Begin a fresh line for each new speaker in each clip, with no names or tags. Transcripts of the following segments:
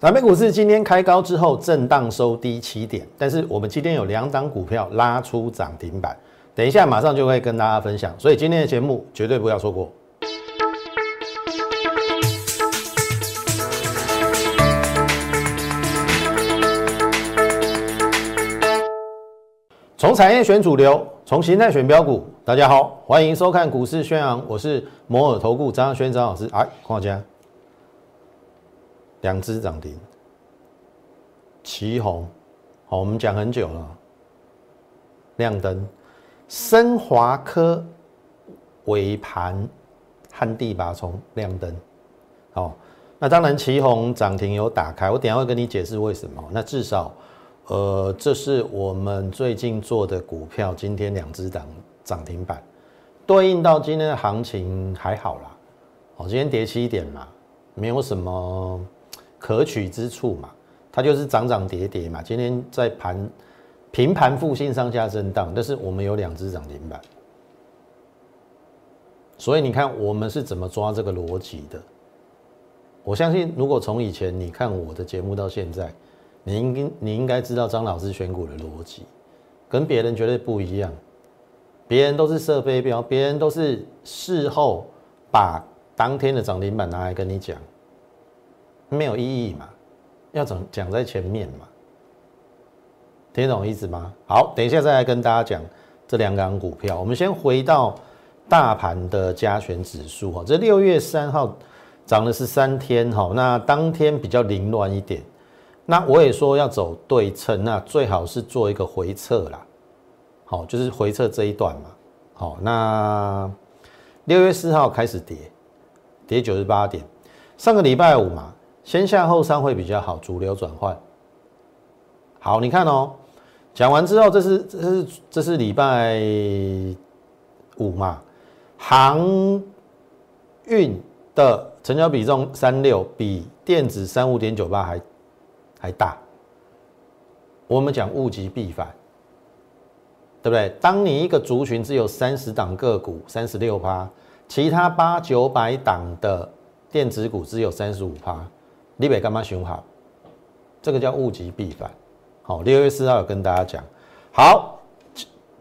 咱们股市今天开高之后震荡收低七点，但是我们今天有两档股票拉出涨停板，等一下马上就会跟大家分享，所以今天的节目绝对不要错过。从产业选主流，从形态选标股。大家好，欢迎收看股市宣扬，我是摩尔投顾张轩张老师。哎，况家。两只涨停，旗红，好，我们讲很久了，亮灯，升华科尾盘旱地拔葱亮灯，好，那当然旗红涨停有打开，我等下会跟你解释为什么。那至少，呃，这是我们最近做的股票，今天两只涨涨停板，对应到今天的行情还好啦，哦，今天跌七点嘛，没有什么。可取之处嘛，它就是涨涨跌跌嘛。今天在盘平盘附近上下震荡，但是我们有两只涨停板，所以你看我们是怎么抓这个逻辑的？我相信，如果从以前你看我的节目到现在，你应你应该知道张老师选股的逻辑，跟别人绝对不一样。别人都是设飞镖，别人都是事后把当天的涨停板拿来跟你讲。没有意义嘛？要讲讲在前面嘛？听懂意思吗？好，等一下再来跟大家讲这两港股票。我们先回到大盘的加权指数哈，这六月三号涨的是三天哈，那当天比较凌乱一点。那我也说要走对称，那最好是做一个回撤啦。好，就是回撤这一段嘛。好，那六月四号开始跌，跌九十八点，上个礼拜五嘛。先下后上会比较好，主流转换。好，你看哦，讲完之后，这是这是这是礼拜五嘛？航运的成交比重三六，比电子三五点九八还还大。我们讲物极必反，对不对？当你一个族群只有三十档个股，三十六趴，其他八九百档的电子股只有三十五趴。你北干嘛熊好？这个叫物极必反。好，六月四号有跟大家讲。好，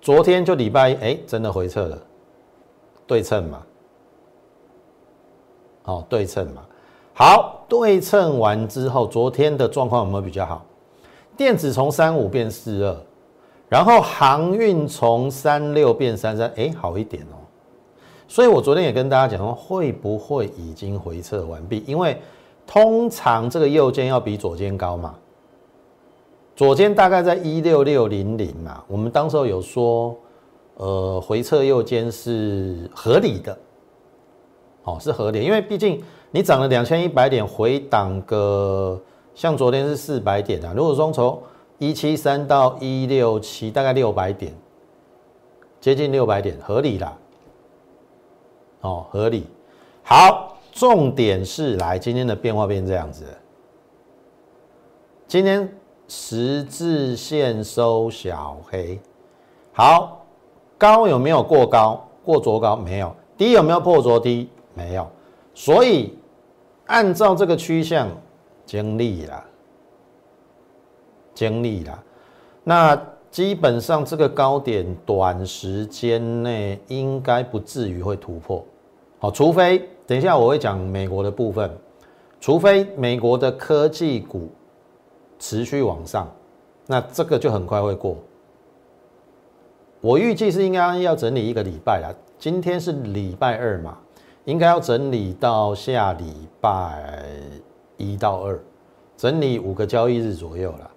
昨天就礼拜一，哎，真的回撤了，对称嘛。好，对称嘛。好，对称完之后，昨天的状况有没有比较好？电子从三五变四二，然后航运从三六变三三，哎，好一点哦。所以我昨天也跟大家讲说，会不会已经回撤完毕？因为通常这个右肩要比左肩高嘛，左肩大概在一六六零零嘛，我们当时候有说，呃，回撤右肩是合理的，哦，是合理，因为毕竟你涨了两千一百点，回档个像昨天是四百点啊，如果说从一七三到一六七，大概六百点，接近六百点，合理啦，哦，合理，好。重点是来今天的变化变这样子，今天十字线收小黑，好高有没有过高？过昨高没有？低有没有破昨低？没有。所以按照这个趋向经历了，经历了，那基本上这个高点短时间内应该不至于会突破，好，除非。等一下，我会讲美国的部分，除非美国的科技股持续往上，那这个就很快会过。我预计是应该要整理一个礼拜啦，今天是礼拜二嘛，应该要整理到下礼拜一到二，整理五个交易日左右了。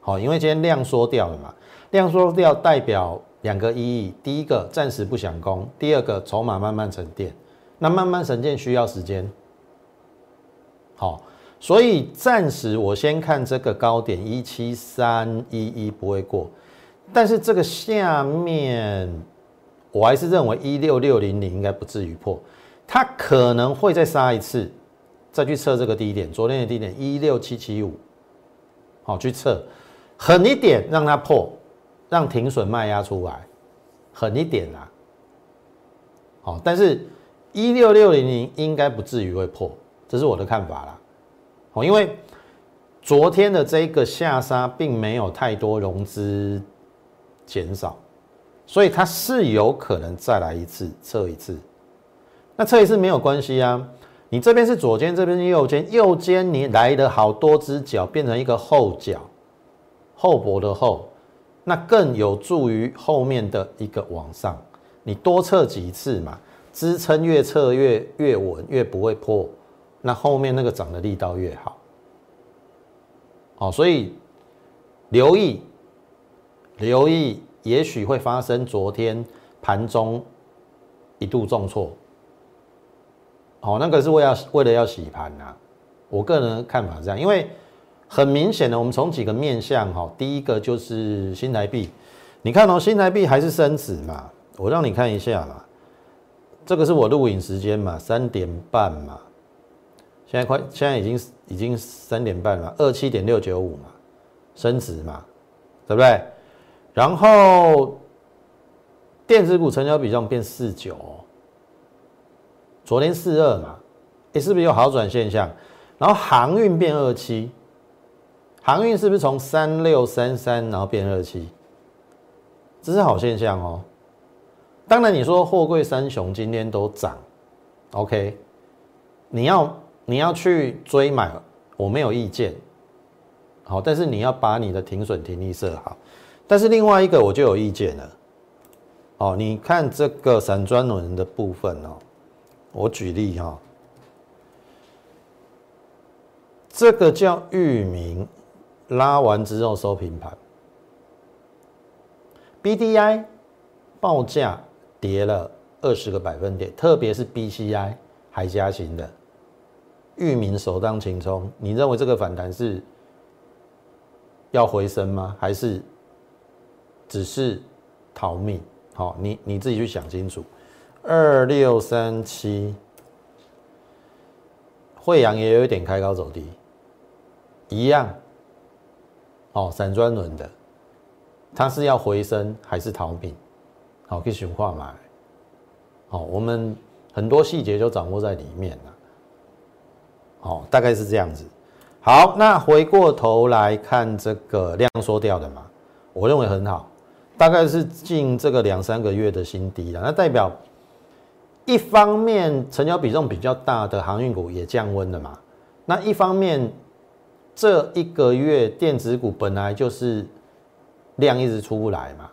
好，因为今天量缩掉了嘛，量缩掉代表两个意义：第一个暂时不想攻，第二个筹码慢慢沉淀。那慢慢审件需要时间，好，所以暂时我先看这个高点一七三一一不会过，但是这个下面我还是认为一六六零零应该不至于破，它可能会再杀一次，再去测这个低点，昨天的低点一六七七五，好去测，狠一点让它破，让停损卖压出来，狠一点啦，好，但是。一六六零零应该不至于会破，这是我的看法啦。哦，因为昨天的这个下杀并没有太多融资减少，所以它是有可能再来一次测一次。那测一次没有关系啊，你这边是左肩，这边是右肩，右肩你来的好多只脚变成一个后脚，后脖的后，那更有助于后面的一个往上。你多测几次嘛，支撑越测越越稳，越不会破，那后面那个涨的力道越好。好，所以留意留意，也许会发生昨天盘中一度重挫。好，那个是为要为了要洗盘呐。我个人看法是这样，因为很明显的，我们从几个面向哈，第一个就是新台币，你看哦，新台币还是升值嘛。我让你看一下嘛，这个是我录影时间嘛，三点半嘛，现在快现在已经已经三点半了，二七点六九五嘛，升值嘛，对不对？然后电子股成交比重变四九。昨天四二嘛，也是不是有好转现象？然后航运变二七，航运是不是从三六三三然后变二七？这是好现象哦。当然你说货柜三雄今天都涨，OK，你要你要去追买，我没有意见。好，但是你要把你的停损停利设好。但是另外一个我就有意见了。哦，你看这个散装轮的部分哦。我举例哈，这个叫域名，拉完之后收平盘，BDI 报价跌了二十个百分点，特别是 BCI 海加型的域名首当其冲，你认为这个反弹是要回升吗？还是只是逃命？好，你你自己去想清楚。二六三七，惠阳也有一点开高走低，一样，哦，散装轮的，它是要回升还是逃命？好，可以循化买，好，我们很多细节就掌握在里面了，好，大概是这样子。好，那回过头来看这个量缩掉的嘛，我认为很好，大概是近这个两三个月的新低了，那代表。一方面成交比重比较大的航运股也降温了嘛，那一方面这一个月电子股本来就是量一直出不来嘛，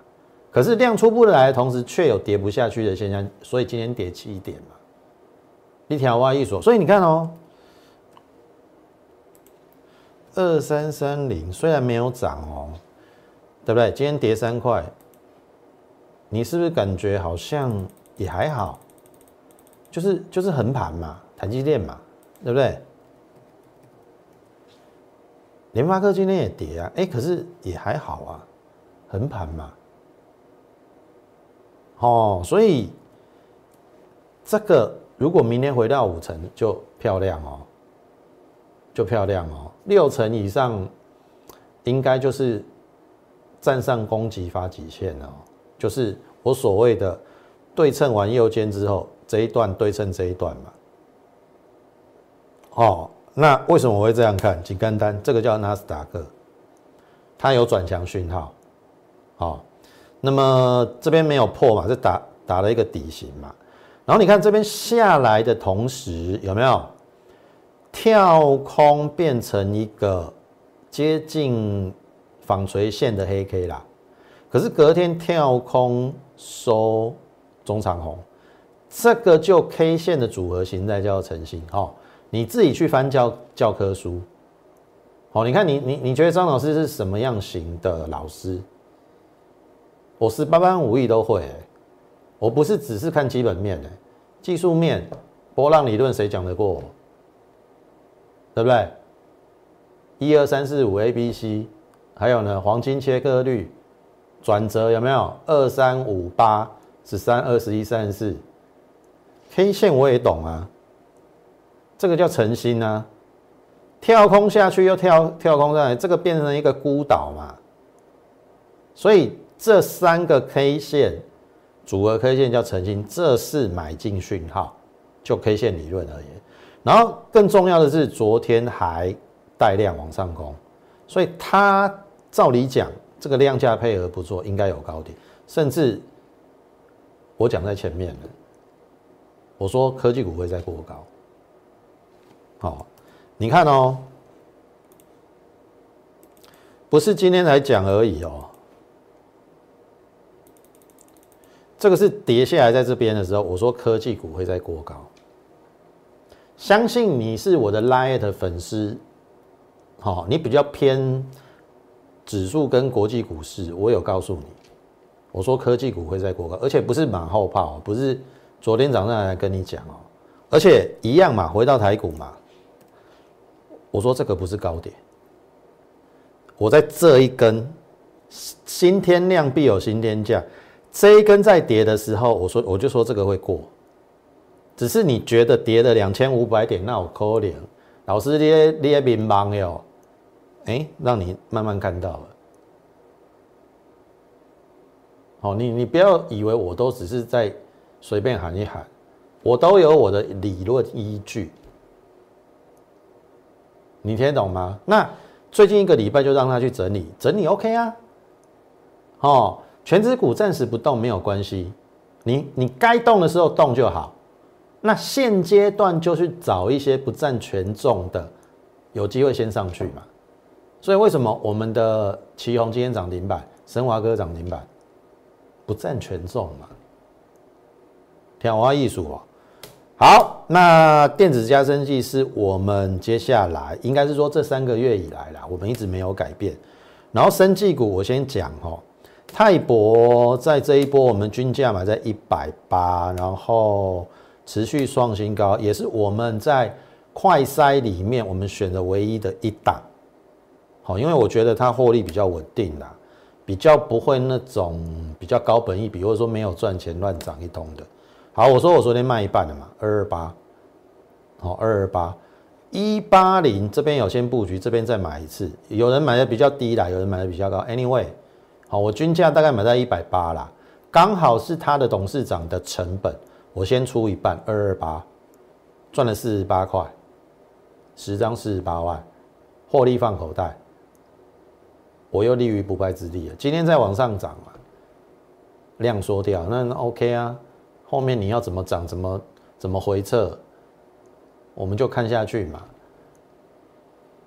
可是量出不来的同时却有跌不下去的现象，所以今天跌七点嘛，一条挖一所，所以你看哦，二三三零虽然没有涨哦，对不对？今天跌三块，你是不是感觉好像也还好？就是就是横盘嘛，台积电嘛，对不对？联发科今天也跌啊，哎，可是也还好啊，横盘嘛。哦，所以这个如果明天回到五成就漂亮哦，就漂亮哦，六成以上应该就是站上攻击发极限了，就是我所谓的对称完右肩之后。这一段对称这一段嘛，哦，那为什么我会这样看？紧干单，这个叫纳斯达克，它有转强讯号，好，那么这边没有破嘛，是打打了一个底型嘛，然后你看这边下来的同时有没有跳空变成一个接近纺锤线的黑 K 啦？可是隔天跳空收中长红。这个就 K 线的组合形态叫成型，哦，你自己去翻教教科书，好，你看你你你觉得张老师是什么样型的老师？我是八般武艺都会，我不是只是看基本面的，技术面波浪理论谁讲得过？对不对？一二三四五 A B C，还有呢黄金切割率转折有没有？二三五八十三二十一三十四。K 线我也懂啊，这个叫诚心啊，跳空下去又跳跳空上来，这个变成一个孤岛嘛。所以这三个 K 线组合 K 线叫诚心，这是买进讯号，就 K 线理论而言。然后更重要的是，昨天还带量往上攻，所以它照理讲，这个量价配合不错，应该有高点，甚至我讲在前面的，我说科技股会再过高。好，你看哦，不是今天才讲而已哦。这个是跌下来在这边的时候，我说科技股会再过高。相信你是我的 Light 粉丝，好，你比较偏指数跟国际股市，我有告诉你，我说科技股会再过高，而且不是马后炮，不是昨天早上来跟你讲哦，而且一样嘛，回到台股嘛，我说这个不是高点，我在这一根新天量必有新天价。这一根在跌的时候，我说我就说这个会过，只是你觉得跌了两千五百点，那我可怜，老师你你也迷茫哟，哎，让你慢慢看到了，好，你你不要以为我都只是在随便喊一喊，我都有我的理论依据，你听懂吗？那最近一个礼拜就让他去整理整理，OK 啊，哦。全指股暂时不动没有关系，你你该动的时候动就好。那现阶段就去找一些不占权重的，有机会先上去嘛。所以为什么我们的旗宏今天涨停板，神华哥涨停板，不占权重嘛？天华艺术哦。好，那电子加生技是我们接下来应该是说这三个月以来啦，我们一直没有改变。然后生技股我先讲哦。泰博在这一波，我们均价买在一百八，然后持续创新高，也是我们在快筛里面我们选的唯一的一档。好，因为我觉得它获利比较稳定啦，比较不会那种比较高本益比，或者说没有赚钱乱涨一通的。好，我说我昨天卖一半了嘛，二二八，好，二二八，一八零这边有先布局，这边再买一次，有人买的比较低啦，有人买的比较高，anyway。好，我均价大概买在一百八啦，刚好是他的董事长的成本，我先出一半，二二八，赚了四十八块，十张四十八万，获利放口袋，我又立于不败之地了。今天在往上涨嘛，量缩掉，那 OK 啊，后面你要怎么涨，怎么怎么回撤，我们就看下去嘛。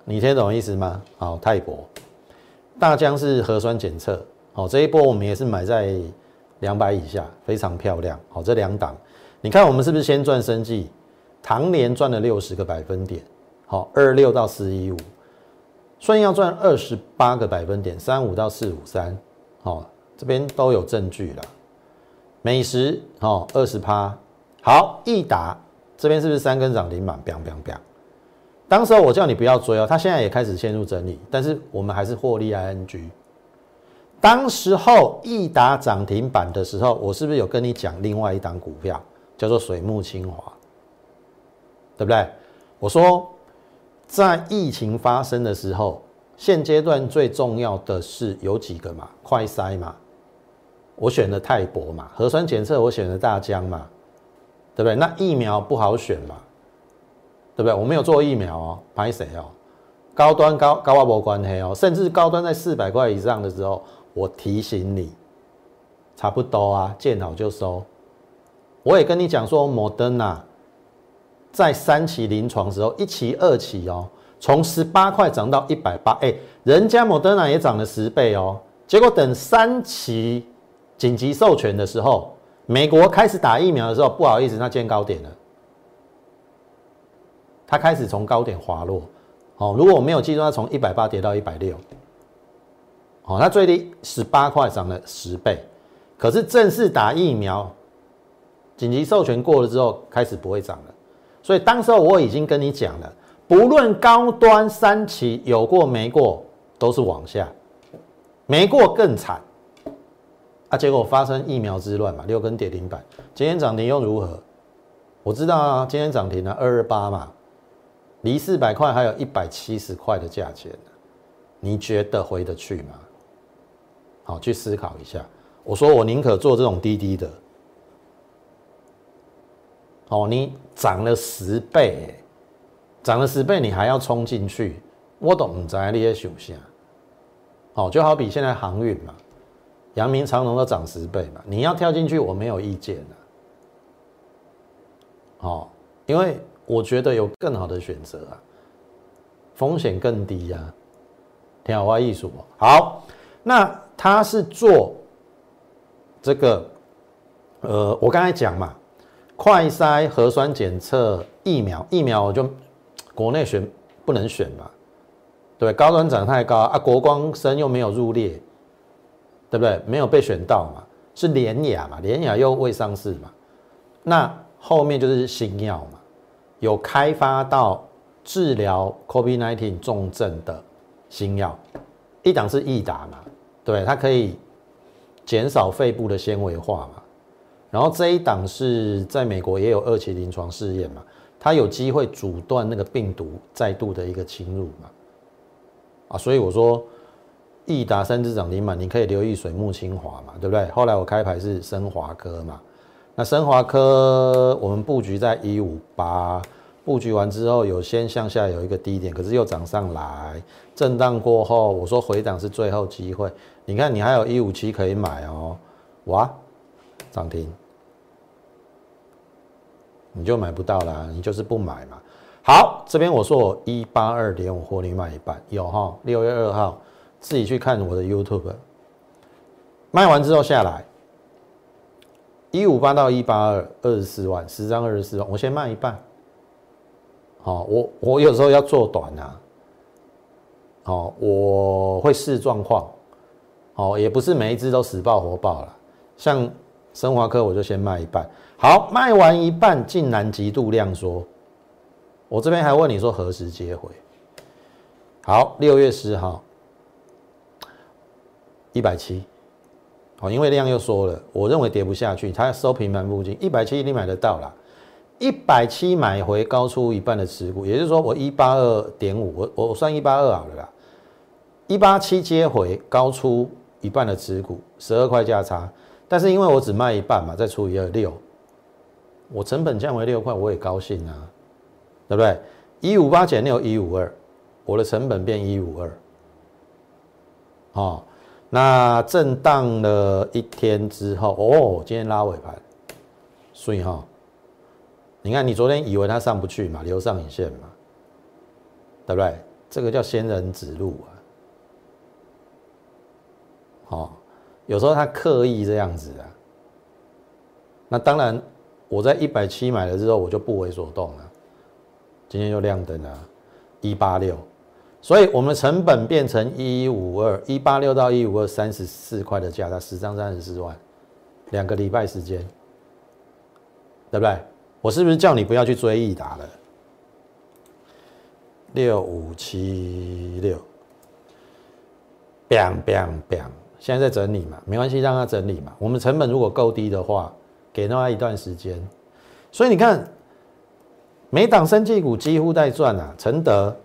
你听懂意思吗？好，泰国，大疆是核酸检测。好，这一波我们也是买在两百以下，非常漂亮。好，这两档，你看我们是不是先赚生计？唐年赚了六十个百分点，好，二六到四一五，顺要赚二十八个百分点，三五到四五三，好，这边都有证据了。美食，好，二十趴，好，易达这边是不是三根涨停板？biang biang biang。当时我叫你不要追哦，它现在也开始陷入整理，但是我们还是获利 ing。当时候易达涨停板的时候，我是不是有跟你讲另外一档股票叫做水木清华，对不对？我说在疫情发生的时候，现阶段最重要的是有几个嘛，快筛嘛，我选的泰博嘛，核酸检测我选的大疆嘛，对不对？那疫苗不好选嘛，对不对？我没有做疫苗哦，拍谁哦？高端高高阿博关黑哦，甚至高端在四百块以上的时候。我提醒你，差不多啊，见好就收。我也跟你讲说，摩登啊，在三期临床时候，一期、二期哦，从十八块涨到一百八，哎，人家摩登啊也涨了十倍哦。结果等三期紧急授权的时候，美国开始打疫苗的时候，不好意思，它见高点了，它开始从高点滑落。哦，如果我没有记错，它从一百八跌到一百六。哦，它最低十八块涨了十倍，可是正式打疫苗，紧急授权过了之后，开始不会涨了。所以当时候我已经跟你讲了，不论高端三期有过没过，都是往下，没过更惨。啊，结果发生疫苗之乱嘛，六根跌停板，今天涨停又如何？我知道啊，今天涨停了二二八嘛，离四百块还有一百七十块的价钱你觉得回得去吗？好，去思考一下。我说我宁可做这种滴滴的。哦，你涨了十倍，涨了十倍，你还要冲进去？我都唔知你些想啥。好，就好比现在航运嘛，阳明长隆都涨十倍嘛，你要跳进去，我没有意见的。好，因为我觉得有更好的选择啊，风险更低呀。天花艺术好，那他是做这个，呃，我刚才讲嘛，快筛核酸检测疫苗，疫苗我就国内选不能选嘛，对，高端涨太高啊，国光生又没有入列，对不对？没有被选到嘛，是联雅嘛，联雅又未上市嘛，那后面就是新药嘛，有开发到治疗 COVID-19 重症的。新药，一档是益达嘛，对，它可以减少肺部的纤维化嘛。然后这一档是在美国也有二期临床试验嘛，它有机会阻断那个病毒再度的一个侵入嘛。啊，所以我说益达三只涨停板，你可以留意水木清华嘛，对不对？后来我开牌是升华科嘛，那升华科我们布局在一五八。布局完之后，有先向下有一个低点，可是又涨上来，震荡过后，我说回档是最后机会。你看，你还有一五七可以买哦，哇，涨停，你就买不到了，你就是不买嘛。好，这边我说我一八二点五获利卖一半，有哈，六月二号自己去看我的 YouTube，卖完之后下来，一五八到一八二，二十四万，十张二十四万，我先卖一半。哦，我我有时候要做短啊，哦，我会视状况，哦，也不是每一只都死爆活爆了，像升华科我就先卖一半，好，卖完一半竟然极度量缩，我这边还问你说何时接回？好，六月十号，一百七，好，因为量又缩了，我认为跌不下去，它收平盘附近，一百七你买得到啦。一百七买回高出一半的持股，也就是说我一八二点五，我我算一八二好了啦。一八七接回高出一半的持股，十二块价差，但是因为我只卖一半嘛，再除以二六，我成本降为六块，我也高兴啊，对不对？一五八减六一五二，我的成本变一五二，哦，那震荡了一天之后，哦，今天拉尾盘，所以哈。你看，你昨天以为它上不去嘛，留上影线嘛，对不对？这个叫仙人指路啊。好，有时候他刻意这样子啊。那当然，我在一百七买了之后，我就不为所动了。今天又亮灯了，一八六，所以我们成本变成一五二，一八六到一五二，三十四块的价，它十张三十四万，两个礼拜时间，对不对？我是不是叫你不要去追易达了？六五七六，bang bang bang，现在在整理嘛，没关系，让它整理嘛。我们成本如果够低的话，给那一段时间。所以你看，每档升绩股几乎在赚啊。承德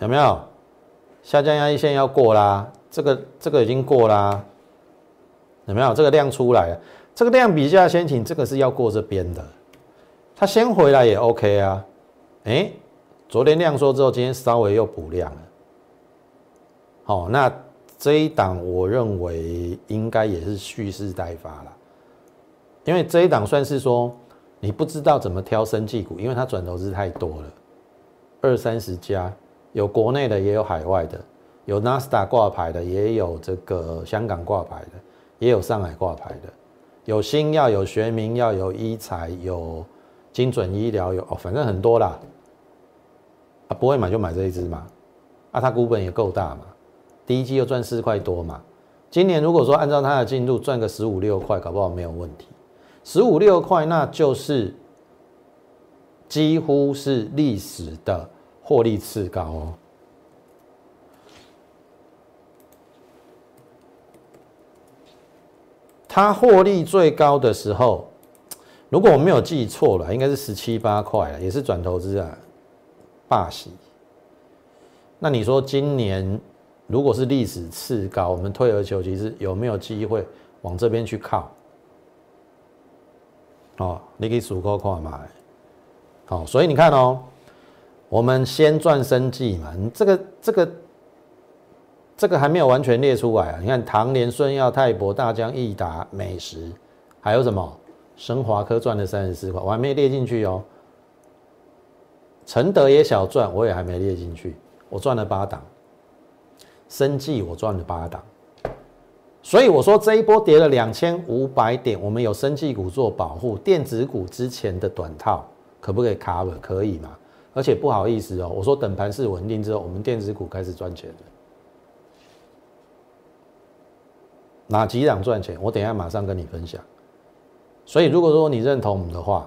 有没有下降压力线要过啦？这个这个已经过啦，有没有？这个量出来了。这个量比价先请，这个是要过这边的，它先回来也 OK 啊。哎，昨天量缩之后，今天稍微又补量了。好，那这一档我认为应该也是蓄势待发了，因为这一档算是说你不知道怎么挑生技股，因为它转投资太多了，二三十家，有国内的也有海外的，有纳斯达挂牌的，也有这个香港挂牌的，也有上海挂牌的。有新药，有学名要，有医材，有精准医疗，有哦，反正很多啦。啊，不会买就买这一支嘛。啊，它股本也够大嘛，第一季又赚四块多嘛。今年如果说按照它的进度赚个十五六块，搞不好没有问题。十五六块，那就是几乎是历史的获利次高哦。它获利最高的时候，如果我没有记错了，应该是十七八块也是转投资啊，霸喜。那你说今年如果是历史次高，我们退而求其次，有没有机会往这边去靠？哦，你可以数够看嘛。好，所以你看哦，我们先赚生计嘛，你这个这个这个还没有完全列出来啊！你看唐联、顺耀、泰博、大江、益达、美食，还有什么？升华科赚了三十四块，我还没列进去哦。承德也小赚，我也还没列进去，我赚了八档。生计我赚了八档，所以我说这一波跌了两千五百点，我们有生计股做保护，电子股之前的短套可不可以 cover？可以嘛？而且不好意思哦，我说等盘势稳定之后，我们电子股开始赚钱了。哪几档赚钱？我等一下马上跟你分享。所以如果说你认同我们的话，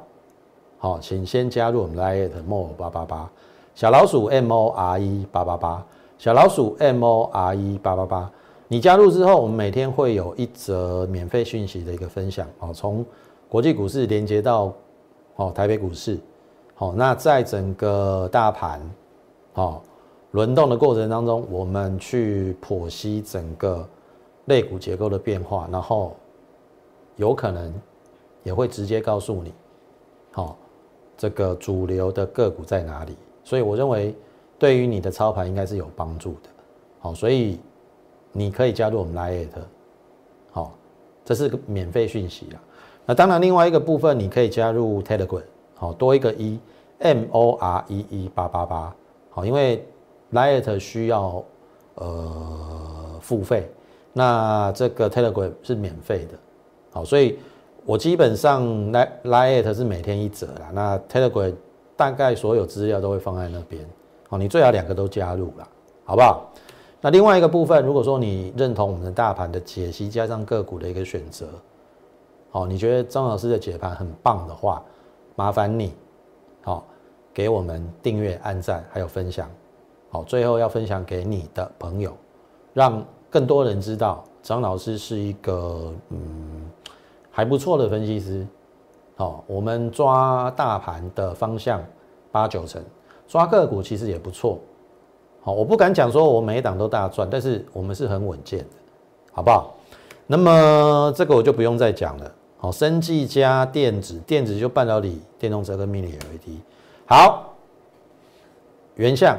好，请先加入我们 Lite More 八八八小老鼠 M O R E 八八八小老鼠 M O R E 八八八。你加入之后，我们每天会有一则免费讯息的一个分享哦，从国际股市连接到哦台北股市。好，那在整个大盘，好轮动的过程当中，我们去剖析整个肋骨结构的变化，然后有可能也会直接告诉你，好，这个主流的个股在哪里。所以我认为，对于你的操盘应该是有帮助的。好，所以你可以加入我们 Lite，好，这是个免费讯息啊。那当然，另外一个部分你可以加入 Telegram。好多一个一，M O R E E 八八八，好，因为 Lite 需要呃付费，那这个 Telegram 是免费的，好，所以我基本上 Lite 是每天一折啦，那 Telegram 大概所有资料都会放在那边，好，你最好两个都加入啦，好不好？那另外一个部分，如果说你认同我们的大盘的解析，加上个股的一个选择，好，你觉得张老师的解盘很棒的话。麻烦你，好，给我们订阅、按赞，还有分享，好，最后要分享给你的朋友，让更多人知道张老师是一个嗯还不错的分析师，好，我们抓大盘的方向八九成，抓个股其实也不错，好，我不敢讲说我每一档都大赚，但是我们是很稳健的，好不好？那么这个我就不用再讲了。好，生技加电子，电子就半导体、电动车跟 mini LED。好，原相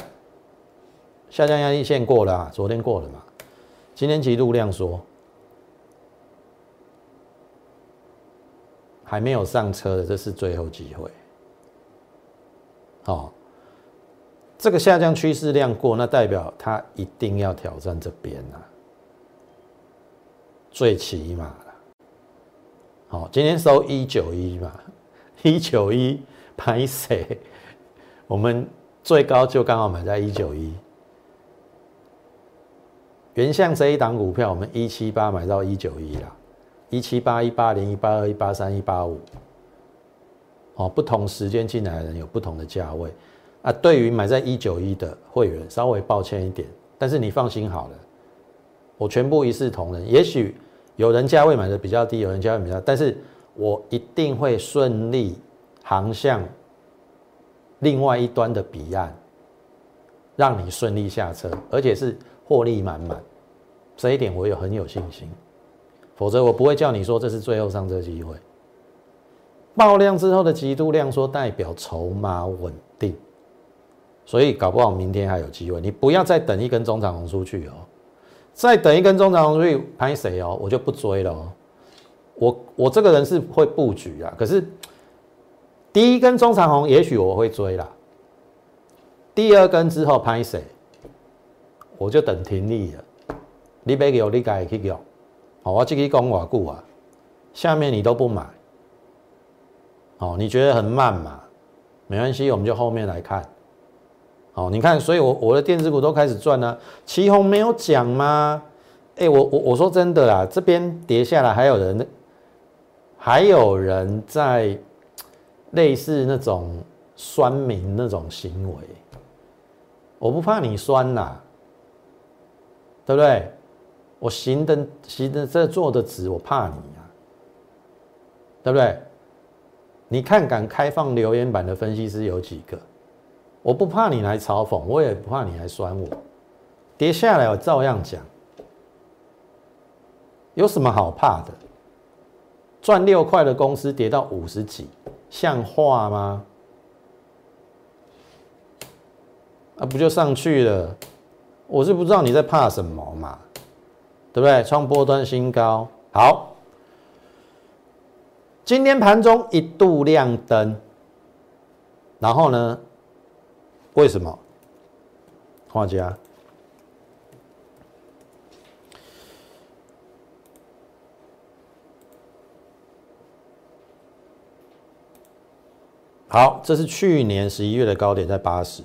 下降压力线过了，啊昨天过了嘛？今天其实量说还没有上车的，这是最后机会。好，这个下降趋势量过，那代表它一定要挑战这边啊，最起码。好，今天收一九一嘛，一九一拍谁？我们最高就刚好买在一九一。原相这一档股票，我们一七八买到一九一啦，一七八、一八零、一八二、一八三、一八五。哦，不同时间进来的人有不同的价位啊。对于买在一九一的会员，稍微抱歉一点，但是你放心好了，我全部一视同仁。也许。有人价位买的比较低，有人价位比较，但是我一定会顺利航向另外一端的彼岸，让你顺利下车，而且是获利满满，这一点我有很有信心。否则我不会叫你说这是最后上车机会。爆量之后的极度量缩代表筹码稳定，所以搞不好明天还有机会。你不要再等一根中长红出去哦。再等一根中长红去拍谁哦，我就不追了哦。我我这个人是会布局啊，可是第一根中长红也许我会追啦。第二根之后拍谁，我就等停利了。你别给我，你改去用。好，我这个讲我固啊，下面你都不买，哦，你觉得很慢嘛？没关系，我们就后面来看。哦，你看，所以我我的电子股都开始赚了。旗宏没有讲吗？哎，我我我说真的啦，这边跌下来还有人，还有人在类似那种酸民那种行为，我不怕你酸呐，对不对？我行的行的这做的直，我怕你啊，对不对？你看敢开放留言板的分析师有几个？我不怕你来嘲讽，我也不怕你来酸我。跌下来我照样讲，有什么好怕的？赚六块的公司跌到五十几，像话吗？啊，不就上去了？我是不知道你在怕什么嘛，对不对？创波段新高，好。今天盘中一度亮灯，然后呢？为什么？画家，好，这是去年十一月的高点在八十，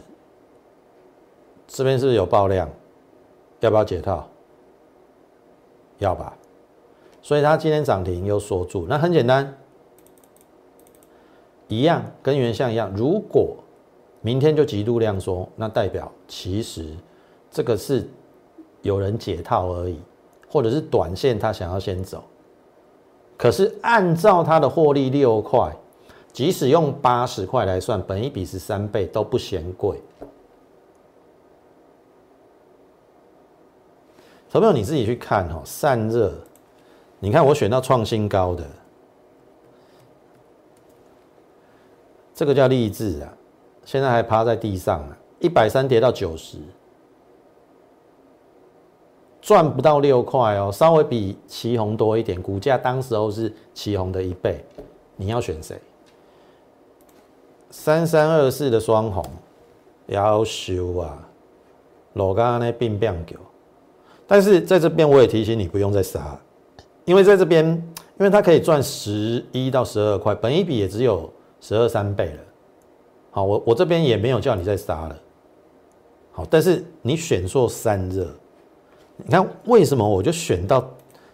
这边是不是有爆量？要不要解套？要吧。所以它今天涨停又锁住，那很简单。一样，跟原相一样。如果明天就极度量缩，那代表其实这个是有人解套而已，或者是短线他想要先走。可是按照它的获利六块，即使用八十块来算，本一比是三倍都不嫌贵。小朋友你自己去看哦，散热，你看我选到创新高的。这个叫励志啊，现在还趴在地上啊，一百三跌到九十，赚不到六块哦，稍微比旗红多一点，股价当时候是旗红的一倍，你要选谁？三三二四的双红，要修啊，老刚那并变狗，但是在这边我也提醒你不用再杀，因为在这边，因为它可以赚十一到十二块，本一笔也只有。十二三倍了，好，我我这边也没有叫你再杀了，好，但是你选错散热，你看为什么我就选到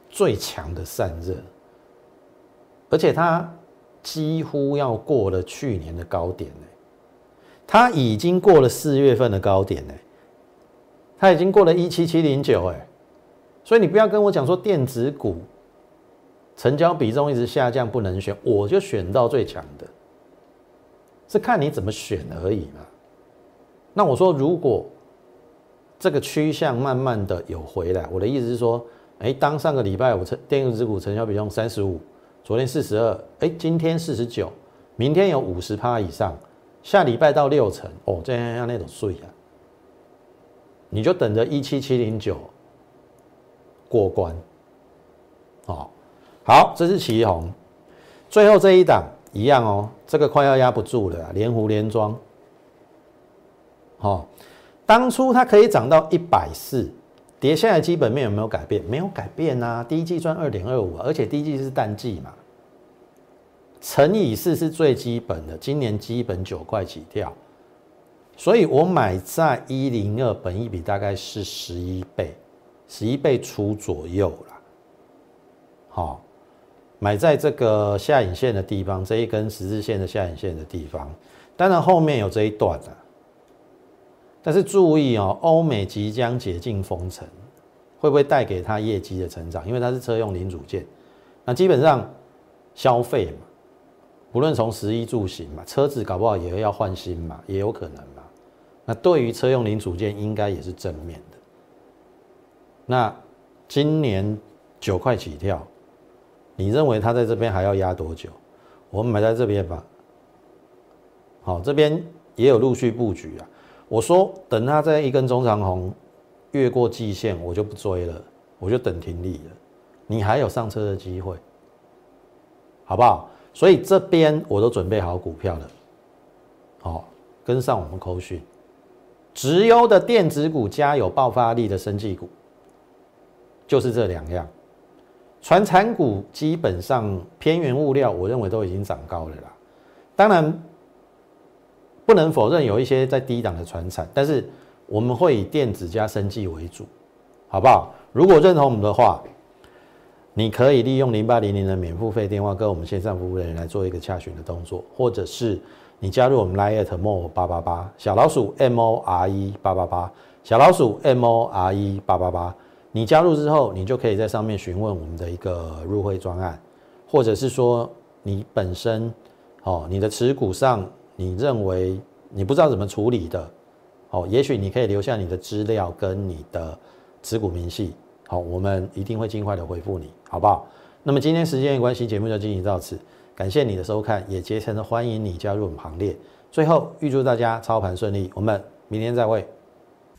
最强的散热，而且它几乎要过了去年的高点呢，它已经过了四月份的高点呢，它已经过了一七七零九哎，所以你不要跟我讲说电子股成交比重一直下降不能选，我就选到最强的。是看你怎么选而已嘛。那我说，如果这个趋向慢慢的有回来，我的意思是说，哎，当上个礼拜五成电子股成交比重三十五，昨天四十二，哎，今天四十九，明天有五十趴以上，下礼拜到六成，哦，这样样那种税啊，你就等着一七七零九过关，哦，好，这是旗红，最后这一档。一样哦，这个快要压不住了，连湖连庄。好，当初它可以涨到一百四，跌下来基本面有没有改变？没有改变啊，第一季赚二点二五，而且第一季是淡季嘛，乘以四是最基本的，今年基本九块起跳，所以我买在一零二，本一比大概是十一倍，十一倍出左右了，好。买在这个下影线的地方，这一根十字线的下影线的地方，当然后面有这一段啊。但是注意哦，欧美即将解禁封城，会不会带给它业绩的成长？因为它是车用零组件，那基本上消费嘛，不论从食衣住行嘛，车子搞不好也要换新嘛，也有可能嘛。那对于车用零组件，应该也是正面。那今年九块起跳。你认为它在这边还要压多久？我们买在这边吧。好，这边也有陆续布局啊。我说等它在一根中长红越过季线，我就不追了，我就等停利了。你还有上车的机会，好不好？所以这边我都准备好股票了。好，跟上我们扣讯，直优的电子股加有爆发力的生技股，就是这两样。船产股基本上偏远物料，我认为都已经涨高了啦。当然，不能否认有一些在低档的船产，但是我们会以电子加生技为主，好不好？如果认同我们的话，你可以利用零八零零的免付费电话跟我们线上服务人员来做一个洽询的动作，或者是你加入我们 Line at more 八八八小老鼠 M O R E 八八八小老鼠 M O R E 八八八。你加入之后，你就可以在上面询问我们的一个入会专案，或者是说你本身哦，你的持股上你认为你不知道怎么处理的，哦，也许你可以留下你的资料跟你的持股明细，好，我们一定会尽快的回复你，好不好？那么今天时间的关系，节目就进行到此，感谢你的收看，也竭诚的欢迎你加入我们行列。最后预祝大家操盘顺利，我们明天再会。